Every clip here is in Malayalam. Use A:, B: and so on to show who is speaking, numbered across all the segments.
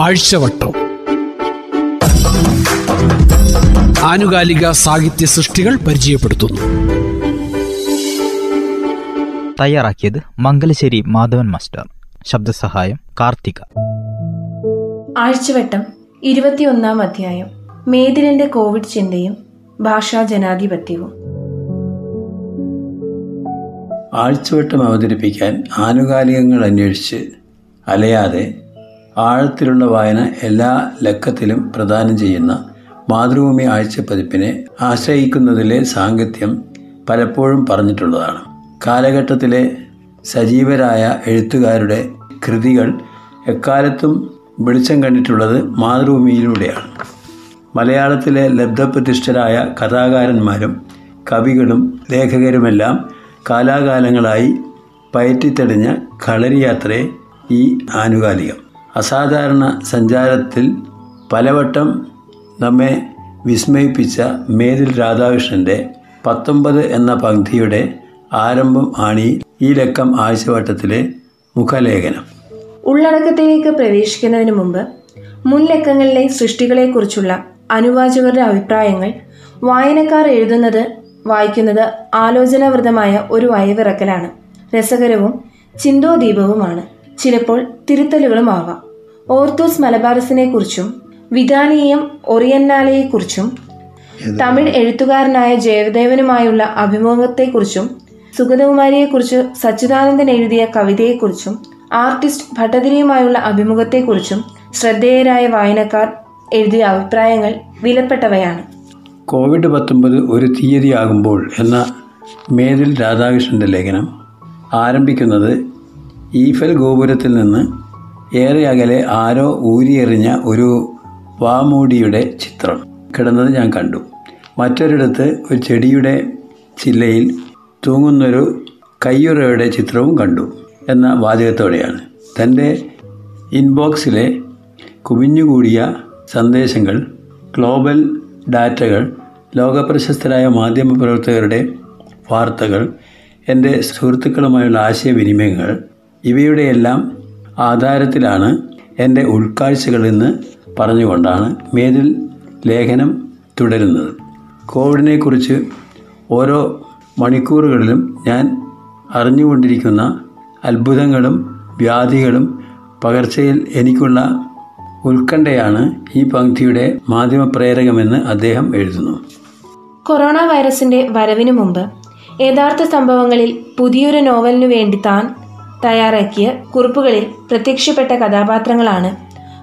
A: ആഴ്ചവട്ടം. ആനുകാലിക സാഹിത്യ സൃഷ്ടികൾ പരിചയപ്പെടുത്തുന്നു.
B: തയ്യാറാക്കിയത് മംഗലശ്ശേരി മാധവൻ മാസ്റ്റർ. ശബ്ദസഹായം കാർത്തിക.
C: ആഴ്ചവട്ടം ഇരുപത്തിയൊന്നാം അധ്യായം. മേദിരന്റെ കോവിഡ് ചിന്തയും ഭാഷാ ജനാധിപത്യവും.
D: ആഴ്ചവട്ടം അവതരിപ്പിക്കാൻ ആനുകാലികങ്ങൾ അന്വേഷിച്ച് അലയാതെ ആഴത്തിലുള്ള വായന എല്ലാ ലക്കത്തിലും പ്രദാനം ചെയ്യുന്ന മാതൃഭൂമി ആഴ്ചപ്പതിപ്പിനെ ആശ്രയിക്കുന്നതിലെ സാങ്കത്യം പലപ്പോഴും പറഞ്ഞിട്ടുള്ളതാണ്. കാലഘട്ടത്തിലെ സജീവരായ എഴുത്തുകാരുടെ കൃതികൾ എക്കാലത്തും വെളിച്ചം കണ്ടിട്ടുള്ളത് മാതൃഭൂമിയിലൂടെയാണ്. മലയാളത്തിലെ ലബ്ധപ്രതിഷ്ഠരായ കഥാകാരന്മാരും കവികളും ലേഖകരുമെല്ലാം കാലാകാലങ്ങളായി പയറ്റിത്തെളിഞ്ഞ കളരിയാത്രയെ ഈ ആനുകാലികം. അസാധാരണ സഞ്ചാരത്തിൽ പലവട്ടം നമ്മെ വിസ്മയിപ്പിച്ച മേതിൽ രാധാകൃഷ്ണന്റെ പത്തൊമ്പത് എന്ന പങ്ക്തിയുടെ ആരംഭം ആണ് ഈ ലക്കം ആഴ്ചവട്ടത്തിലെ മുഖലേഖനം.
C: ഉള്ളടക്കത്തിലേക്ക് പ്രവേശിക്കുന്നതിന് മുമ്പ് മുൻ ലക്കങ്ങളിലെ സൃഷ്ടികളെക്കുറിച്ചുള്ള അനുവാചകരുടെ അഭിപ്രായങ്ങൾ വായനക്കാർ എഴുതുന്നത് വായിക്കുന്നത് ആലോചനാവൃതമായ ഒരു വയവിറക്കലാണ്. രസകരവും ചിന്തോദീപവുമാണ്. ചിലപ്പോൾ തിരുത്തലുകളും ആവാം ഓർത്തോസ് മലബാറസിനെ കുറിച്ചും വിധാനീയം ഒറിയന്നാലയെക്കുറിച്ചും തമിഴ് എഴുത്തുകാരനായ ജയദേവനുമായുള്ള അഭിമുഖത്തെക്കുറിച്ചും സുഗതകുമാരിയെക്കുറിച്ച് സച്ചിദാനന്ദൻ എഴുതിയ കവിതയെക്കുറിച്ചും ആർട്ടിസ്റ്റ് ഭട്ടതിരിയുമായുള്ള അഭിമുഖത്തെക്കുറിച്ചും ശ്രദ്ധേയരായ വായനക്കാർ എഴുതിയ അഭിപ്രായങ്ങൾ വിലപ്പെട്ടവയാണ്.
D: കോവിഡ് പത്തൊമ്പത് ഒരു തീയതിയാകുമ്പോൾ എന്ന മേതിൽ രാധാകൃഷ്ണന്റെ ലേഖനം ആരംഭിക്കുന്നത് ഈഫൽ ഗോപുരത്തിൽ നിന്ന് ഏറെ അകലെ ആരോ ഊരിയെറിഞ്ഞ ഒരു വാമൂടിയുടെ ചിത്രം. കിടന്നത് ഞാൻ കണ്ടു. മറ്റൊരിടത്ത് ഒരു ചെടിയുടെ ചില്ലയിൽ തൂങ്ങുന്നൊരു കയ്യുറയുടെ ചിത്രവും കണ്ടു എന്ന വാചകത്തോടെയാണ്. തന്റെ ഇൻബോക്സിലെ കുവിഞ്ഞുകൂടിയ സന്ദേശങ്ങൾ ഗ്ലോബൽ ഡാറ്റകൾ ലോകപ്രശസ്തരായ മാധ്യമപ്രവർത്തകരുടെ വാർത്തകൾ എന്റെ സുഹൃത്തുക്കളുമായുള്ള ആശയവിനിമയങ്ങൾ ഇവയുടെയെല്ലാം ആധാരത്തിലാണ് എന്റെ ഉൾക്കാഴ്ചകളെന്ന് പറഞ്ഞുകൊണ്ടാണ് മേതിൽ ലേഖനം തുടരുന്നത്. കോവിഡിനെക്കുറിച്ച് ഓരോ മണിക്കൂറുകളിലും ഞാൻ അറിഞ്ഞുകൊണ്ടിരിക്കുന്ന അത്ഭുതങ്ങളും വ്യാധികളും പകർച്ചയിൽ എനിക്കുള്ള ഉത്കണ്ഠയാണ് ഈ പങ്ക്തിയുടെ മാധ്യമപ്രേരകമെന്ന് അദ്ദേഹം എഴുതുന്നു.
C: കൊറോണ വൈറസിന്റെ വരവിനു മുമ്പ് യഥാർത്ഥ സംഭവങ്ങളിൽ പുതിയൊരു നോവലിനു വേണ്ടി താൻ തയ്യാറാക്കിയ കുറിപ്പുകളിൽ പ്രത്യക്ഷപ്പെട്ട കഥാപാത്രങ്ങളാണ്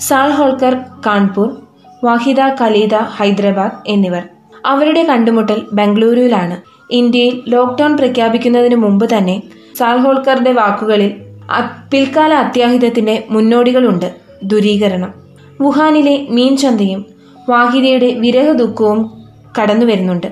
C: സാൾ ഹോൾക്കർ കാൺപൂർ വാഹിദ ഖലീദ ഹൈദരാബാദ് എന്നിവർ. അവരുടെ കണ്ടുമുട്ടൽ ബംഗളൂരുവിലാണ്. ഇന്ത്യയിൽ ലോക്ക്ഡൌൺ പ്രഖ്യാപിക്കുന്നതിന് മുമ്പ് തന്നെ സാൽഹോൾക്കറുടെ വാക്കുകളിൽ അ- പിൽക്കാല അത്യാഹിതത്തിന്റെ മുന്നോടികളുണ്ട്. ദുരീകരണം. വുഹാനിലെ മീൻ ചന്തയും വാഹിദയുടെ വിരഹ ദുഃഖവും കടന്നു വരുന്നുണ്ട്.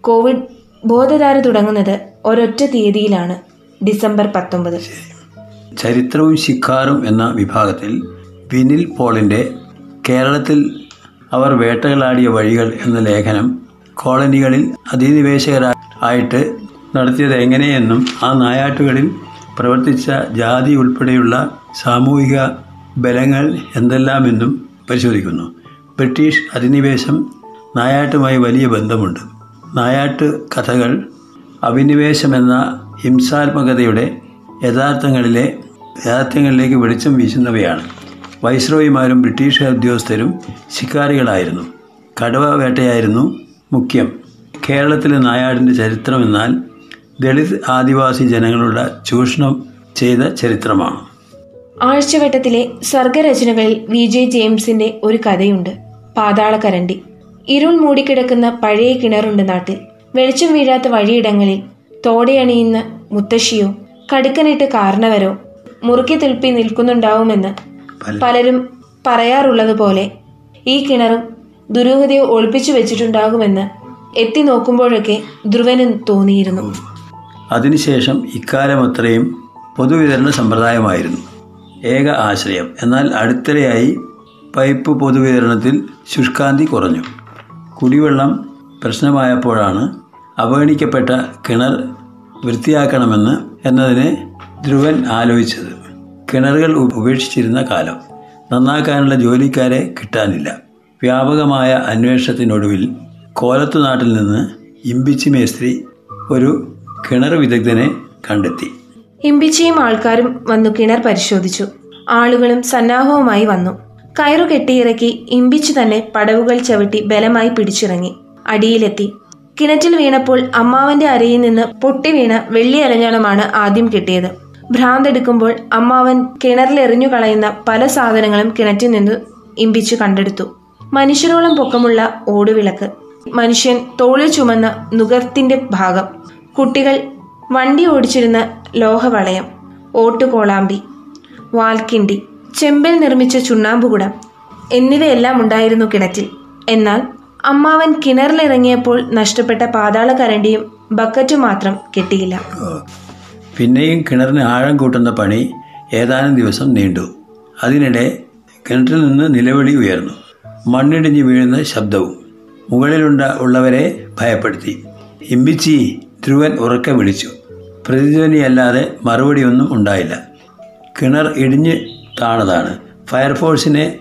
C: കോവിഡ് ബോധധാര തുടങ്ങുന്നത് ഒരൊറ്റ തീയതിയിലാണ്. ഡിസംബർ പത്തൊമ്പത്.
D: ചരിത്രവും ശിക്കാറും എന്ന വിഭാഗത്തിൽ വിനിൽ പോളിന്റെ കേരളത്തിൽ അവർ വേട്ടകളാടിയ വഴികൾ എന്ന ലേഖനം കോളനികളിൽ അധിനിവേശകരായിട്ട് നടത്തിയത് എങ്ങനെയെന്നും ആ നായാട്ടുകളിൽ പ്രവർത്തിച്ച ജാതി ഉൾപ്പെടെയുള്ള സാമൂഹിക ബലങ്ങൾ എന്തെല്ലാമെന്നും പരിശോധിക്കുന്നു. ബ്രിട്ടീഷ് അധിനിവേശം നായാട്ടുമായി വലിയ ബന്ധമുണ്ട്. നായാട്ട് കഥകൾ അഭിനിവേശമെന്ന ഹിംസാത്മകതയുടെ യഥാർത്ഥങ്ങളിലെ യാഥാർത്ഥ്യങ്ങളിലേക്ക് വെളിച്ചം വീശുന്നവയാണ്. വൈസ്രോയിമാരും ബ്രിട്ടീഷ് ഉദ്യോഗസ്ഥരും ശിക്കാരികളായിരുന്നു. കടുവ വേട്ടയായിരുന്നു മുഖ്യം. കേരളത്തിലെ നായാടിന്റെ ചരിത്രമെന്നാൽ ദളിത് ആദിവാസി ജനങ്ങളുടെ ചൂഷണം ചെയ്ത ചരിത്രമാണ്.
C: ആഴ്ചവട്ടത്തിലെ സർഗരചനകളിൽ വി. ജെ. ജെയിംസിന്റെ ഒരു കഥയുണ്ട്. പാതാളക്കരണ്ടി. ഇരുൾ മൂടിക്കിടക്കുന്ന പഴയ കിണറുണ്ട് നാട്ടിൽ. വെളിച്ചം വീഴാത്ത വഴിയിടങ്ങളിൽ തോടെയണിയുന്ന മുത്തശ്ശിയോ കടുക്കനിട്ട് കാരണവരോ? മുറുക്കി തുൽപ്പി നിൽക്കുന്നുണ്ടാവുമെന്ന് പലരും പറയാറുള്ളതുപോലെ ഈ കിണറും ദുരൂഹതയോ ഒളിപ്പിച്ചു വെച്ചിട്ടുണ്ടാകുമെന്ന് എത്തി നോക്കുമ്പോഴൊക്കെ ധ്രുവന് തോന്നിയിരുന്നു.
D: അതിനുശേഷം ഇക്കാലം അത്രയും പൊതുവിതരണ സമ്പ്രദായമായിരുന്നു. ഏക ആശ്രയം. എന്നാൽ അടുത്തിടെയായി പൈപ്പ് പൊതുവിതരണത്തിൽ ശുഷ്കാന്തി കുറഞ്ഞു. കുടിവെള്ളം പ്രശ്നമായപ്പോഴാണ് അവഗണിക്കപ്പെട്ട കിണർ വൃത്തിയാക്കണമെന്ന് എന്നതിന് ധ്രുവൻ ആലോചിച്ചത്. കിണറുകൾ ഉപേക്ഷിച്ചിരുന്ന കാലം. നന്നാക്കാനുള്ള ജോലിക്കാരെ കിട്ടാനില്ല. വ്യാപകമായ അന്വേഷണത്തിനൊടുവിൽ കോലത്തുനാട്ടിൽ നിന്ന് ഇമ്പിച്ചി മേസ്ത്രി ഒരു കിണർ വിദഗ്ധനെ കണ്ടെത്തി.
C: ഇമ്പിച്ചിയും ആൾക്കാരും വന്നു കിണർ പരിശോധിച്ചു. ആളുകളും സന്നാഹവുമായി വന്നു. കയറു കെട്ടിയിറക്കി ഇമ്പിച്ചു തന്നെ പടവുകൾ ചവിട്ടി ബലമായി പിടിച്ചിറങ്ങി. അടിയിലെത്തി. കിണറ്റിൽ വീണപ്പോൾ അമ്മാവന്റെ അരയിൽ നിന്ന് പൊട്ടി വീണ വെള്ളി അരഞ്ഞാണമാണ് ആദ്യം കിട്ടിയത്. ഭ്രാന്തെടുക്കുമ്പോൾ അമ്മാവൻ കിണറിൽ എറിഞ്ഞു കളയുന്ന പല സാധനങ്ങളും കിണറ്റിൽ നിന്ന് ഇമ്പിച്ചു കണ്ടെടുത്തു. മനുഷ്യരോളം പൊക്കമുള്ള ഓടുവിളക്ക്. മനുഷ്യൻ തോളിൽ ചുമന്ന നുകത്തിന്റെ ഭാഗം. കുട്ടികൾ വണ്ടി ഓടിച്ചിരുന്ന ലോഹവളയം. ഓട്ടുകോളാമ്പി. വാൽക്കിണ്ടി. ചെമ്പിൽ നിർമ്മിച്ച ചുണ്ണാമ്പുകുടം. എന്നിവയെല്ലാം ഉണ്ടായിരുന്നു കിണറ്റിൽ. എന്നാൽ അമ്മാവൻ കിണറിലിറങ്ങിയപ്പോൾ നഷ്ടപ്പെട്ട പാതാള കരണ്ടിയും ബക്കറ്റും മാത്രം കിട്ടിയില്ല.
D: പിന്നെയും കിണറിന് ആഴം കൂട്ടുന്ന പണി ഏതാനും ദിവസം നീണ്ടു. അതിനിടെ കിണറ്റിൽ നിന്ന് നിലവിളി ഉയർന്നു. മണ്ണിടിഞ്ഞ് വീഴുന്ന ശബ്ദവും മുകളിലുണ്ട ഉള്ളവരെ ഭയപ്പെടുത്തി. ഇമ്പിച്ചി ധ്രുവൻ ഉറക്കെ വിളിച്ചു. പ്രതിധ്വനിയല്ലാതെ മറുപടിയൊന്നും ഉണ്ടായില്ല. കിണർ ഇടിഞ്ഞ് താണതാണ്. ഫയർഫോഴ്സിനെ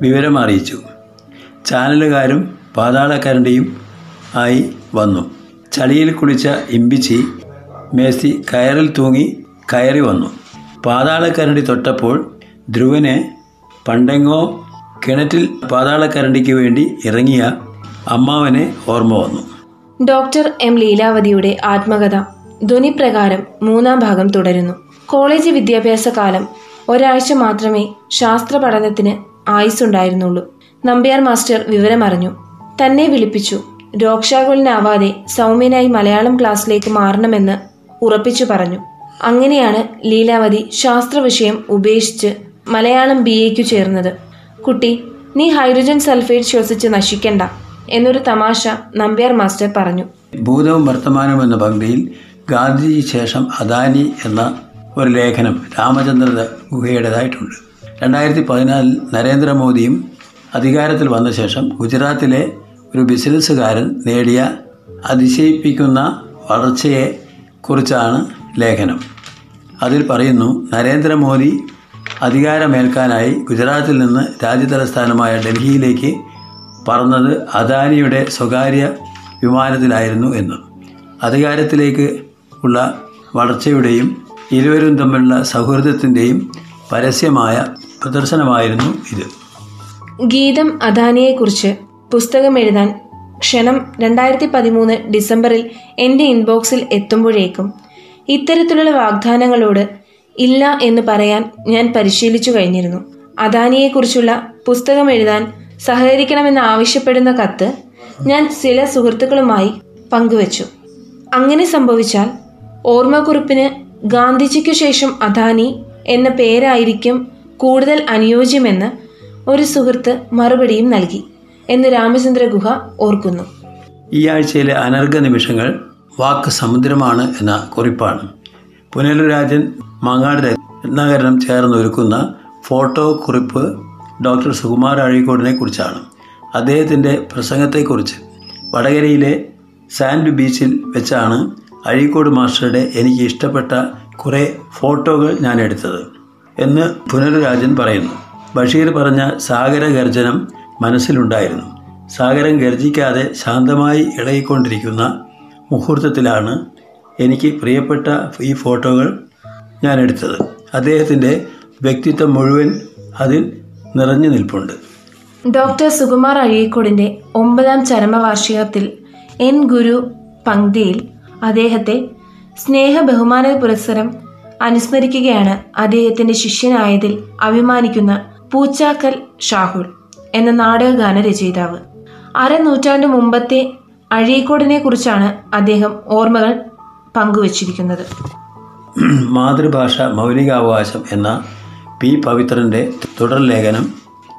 D: വിവരം അറിയിച്ചു ചാനലുകാരും പാതാളക്കരണ്ടിയും ആയി വന്നു. ചളിയിൽ കുളിച്ച ഇമ്പിച്ചി മേസി കയറിൽ തൂങ്ങി കയറി വന്നു. പാതാളക്കരണ്ടി തൊട്ടപ്പോൾ ധ്രുവന് പണ്ടെങ്ങോ കിണറ്റിൽ പാതാളക്കരണ്ടിക്ക് വേണ്ടി ഇറങ്ങിയ അമ്മാവനെ ഓർമ്മ വന്നു.
C: ഡോക്ടർ എം ലീലാവതിയുടെ ആത്മകഥ ധ്വനിപ്രകാരം മൂന്നാം ഭാഗം തുടരുന്നു. കോളേജ് വിദ്യാഭ്യാസ കാലം ഒരാഴ്ച മാത്രമേ ശാസ്ത്ര പഠനത്തിന് ആയുസ്സുണ്ടായിരുന്നുള്ളൂ. നമ്പ്യാർ മാസ്റ്റർ വിവരമറിഞ്ഞു. തന്നെ വിളിപ്പിച്ചു. രോക്ഷാകുലനാവാതെ സൗമ്യനായി മലയാളം ക്ലാസ്സിലേക്ക് മാറണമെന്ന് ഉറപ്പിച്ചു പറഞ്ഞു. അങ്ങനെയാണ് ലീലാവതി ശാസ്ത്ര വിഷയം ഉപേക്ഷിച്ച് മലയാളം ബി എക്കു ചേർന്നത്. കുട്ടി നീ ഹൈഡ്രജൻ സൾഫേറ്റ് ശ്വസിച്ച് നശിക്കണ്ട എന്നൊരു തമാശ നമ്പ്യാർ മാസ്റ്റർ പറഞ്ഞു.
D: ഭൂതവും വർത്തമാനവും എന്ന പങ്ക്തിയിൽ ഗാന്ധിജി ശേഷം അദാനി എന്ന ഒരു ലേഖനം രാമചന്ദ്ര ഗുഹയുടേതായിട്ടുണ്ട്. രണ്ടായിരത്തി പതിനാലിൽ നരേന്ദ്രമോദിയും അധികാരത്തിൽ വന്ന ശേഷം ഗുജറാത്തിലെ ഒരു ബിസിനസ്സുകാരൻ നേടിയ അതിശയിപ്പിക്കുന്ന വളർച്ചയെ കുറിച്ചാണ് ലേഖനം. അതിൽ പറയുന്നു നരേന്ദ്രമോദി അധികാരമേൽക്കാനായി ഗുജറാത്തിൽ നിന്ന് രാജ്യതലസ്ഥാനമായ ഡൽഹിയിലേക്ക് പറന്നത് അദാനിയുടെ സ്വകാര്യ വിമാനത്തിലായിരുന്നു എന്ന്. അധികാരത്തിലേക്ക് ഉള്ള വളർച്ചയുടെയും ഇരുവരും തമ്മിലുള്ള സൗഹൃദത്തിന്റെയും പരസ്യമായ പ്രദർശനമായിരുന്നു ഇത്.
C: ഗീതം അദാനിയെക്കുറിച്ച് പുസ്തകം എഴുതാൻ ക്ഷണം രണ്ടായിരത്തി പതിമൂന്ന് ഡിസംബറിൽ എന്റെ ഇൻബോക്സിൽ എത്തുമ്പോഴേക്കും ഇത്തരത്തിലുള്ള വാഗ്ദാനങ്ങളോട് ഇല്ല എന്ന് പറയാൻ ഞാൻ പരിശീലിച്ചു കഴിഞ്ഞിരുന്നു. അദാനിയെക്കുറിച്ചുള്ള പുസ്തകം എഴുതാൻ സഹകരിക്കണമെന്ന് ആവശ്യപ്പെടുന്ന കത്ത് ഞാൻ ചില സുഹൃത്തുക്കളുമായി പങ്കുവച്ചു. അങ്ങനെ സംഭവിച്ചാൽ ഓർമ്മക്കുറിപ്പിന് ഗാന്ധിജിക്കു ശേഷം അദാനി എന്ന പേരായിരിക്കും കൂടുതൽ അനുയോജ്യമെന്ന് ഒരു സുഹൃത്ത് മറുപടിയും നൽകി എന്ന് രാമചന്ദ്ര ഗുഹ ഓർക്കുന്നു.
D: ഈ ആഴ്ചയിലെ അനർഘ നിമിഷങ്ങൾ വാക്ക് സമുദ്രമാണ് എന്ന കുറിപ്പാണ്. പുനലുരാജൻ മാങ്ങാട് രത്നാകരണം ചേർന്ന് ഒരുക്കുന്ന ഫോട്ടോ കുറിപ്പ് ഡോക്ടർ സുകുമാർ അഴീക്കോടിനെ കുറിച്ചാണ്. അദ്ദേഹത്തിന്റെ പ്രസംഗത്തെക്കുറിച്ച് വടകരയിലെ സാൻഡ് ബീച്ചിൽ വെച്ചാണ് അഴീക്കോട് മാസ്റ്ററുടെ എനിക്ക് ഇഷ്ടപ്പെട്ട കുറേ ഫോട്ടോകൾ ഞാൻ എടുത്തത് എന്ന് പുനരുരാജൻ പറയുന്നു. ബഷീർ പറഞ്ഞ സാഗര ഗർജനം മനസ്സിലുണ്ടായിരുന്നു. സാഗരം ഗർജിക്കാതെ ശാന്തമായി ഇളകിക്കൊണ്ടിരിക്കുന്ന മുഹൂർത്തത്തിലാണ് എനിക്ക് പ്രിയപ്പെട്ട ഈ ഫോട്ടോകൾ ഞാൻ എടുത്തത്. അദ്ദേഹത്തിന്റെ വ്യക്തിത്വം മുഴുവൻ അതിൽ നിറഞ്ഞു നിൽപ്പുണ്ട്.
C: ഡോക്ടർ സുകുമാർ അഴീക്കോടിന്റെ ഒമ്പതാം ചരമവാർഷികത്തിൽ എൻ ഗുരു പങ്ക്തിയിൽ അദ്ദേഹത്തെ സ്നേഹ ബഹുമാന പുരസ്സരം അനുസ്മരിക്കുകയാണ് അദ്ദേഹത്തിന്റെ ശിഷ്യനായതിൽ അഭിമാനിക്കുന്ന പൂച്ചാക്കൽ ഷാഹുൽ എന്ന നാടകഗാന രചയിതാവ്. അരനൂറ്റാണ്ട് മുമ്പത്തെ അഴീക്കോടിനെ കുറിച്ചാണ് അദ്ദേഹം ഓർമ്മകൾ പങ്കുവച്ചിരിക്കുന്നത്.
D: മാതൃഭാഷ മൗലികാവകാശം എന്ന പി പവിത്രന്റെ തുടർ ലേഖനം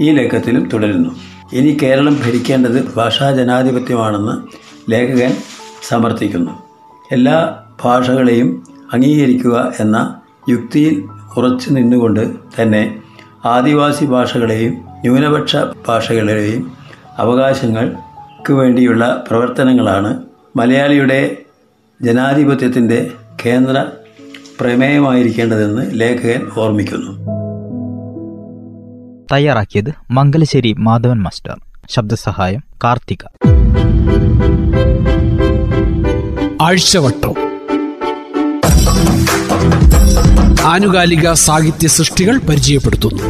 D: ഈ ലേഖത്തിലും തുടരുന്നു. ഇനി കേരളം ഭരിക്കേണ്ടത് ഭാഷാ ജനാധിപത്യമാണെന്ന് ലേഖകൻ സമർത്ഥിക്കുന്നു. എല്ലാ ഭാഷകളെയും അംഗീകരിക്കുക എന്ന യുക്തിയിൽ ഉറച്ചു നിന്നുകൊണ്ട് തന്നെ ആദിവാസി ഭാഷകളെയും ന്യൂനപക്ഷ ഭാഷകളെയും അവകാശങ്ങൾക്ക് വേണ്ടിയുള്ള പ്രവർത്തനങ്ങളാണ് മലയാളിയുടെ ജനാധിപത്യത്തിന്റെ കേന്ദ്ര പ്രമേയമായിരിക്കേണ്ടതെന്ന് ലേഖകൻ ഓർമ്മിക്കുന്നു.
B: തയ്യാറാക്കിയത് മംഗലശ്ശേരി മാധവൻ മാസ്റ്റർ. ശബ്ദസഹായം കാർത്തിക.
A: ആഴ്ചവട്ടം. ആനുകാലിക സാഹിത്യ സൃഷ്ടികൾ പരിചയപ്പെടുത്തുന്നു.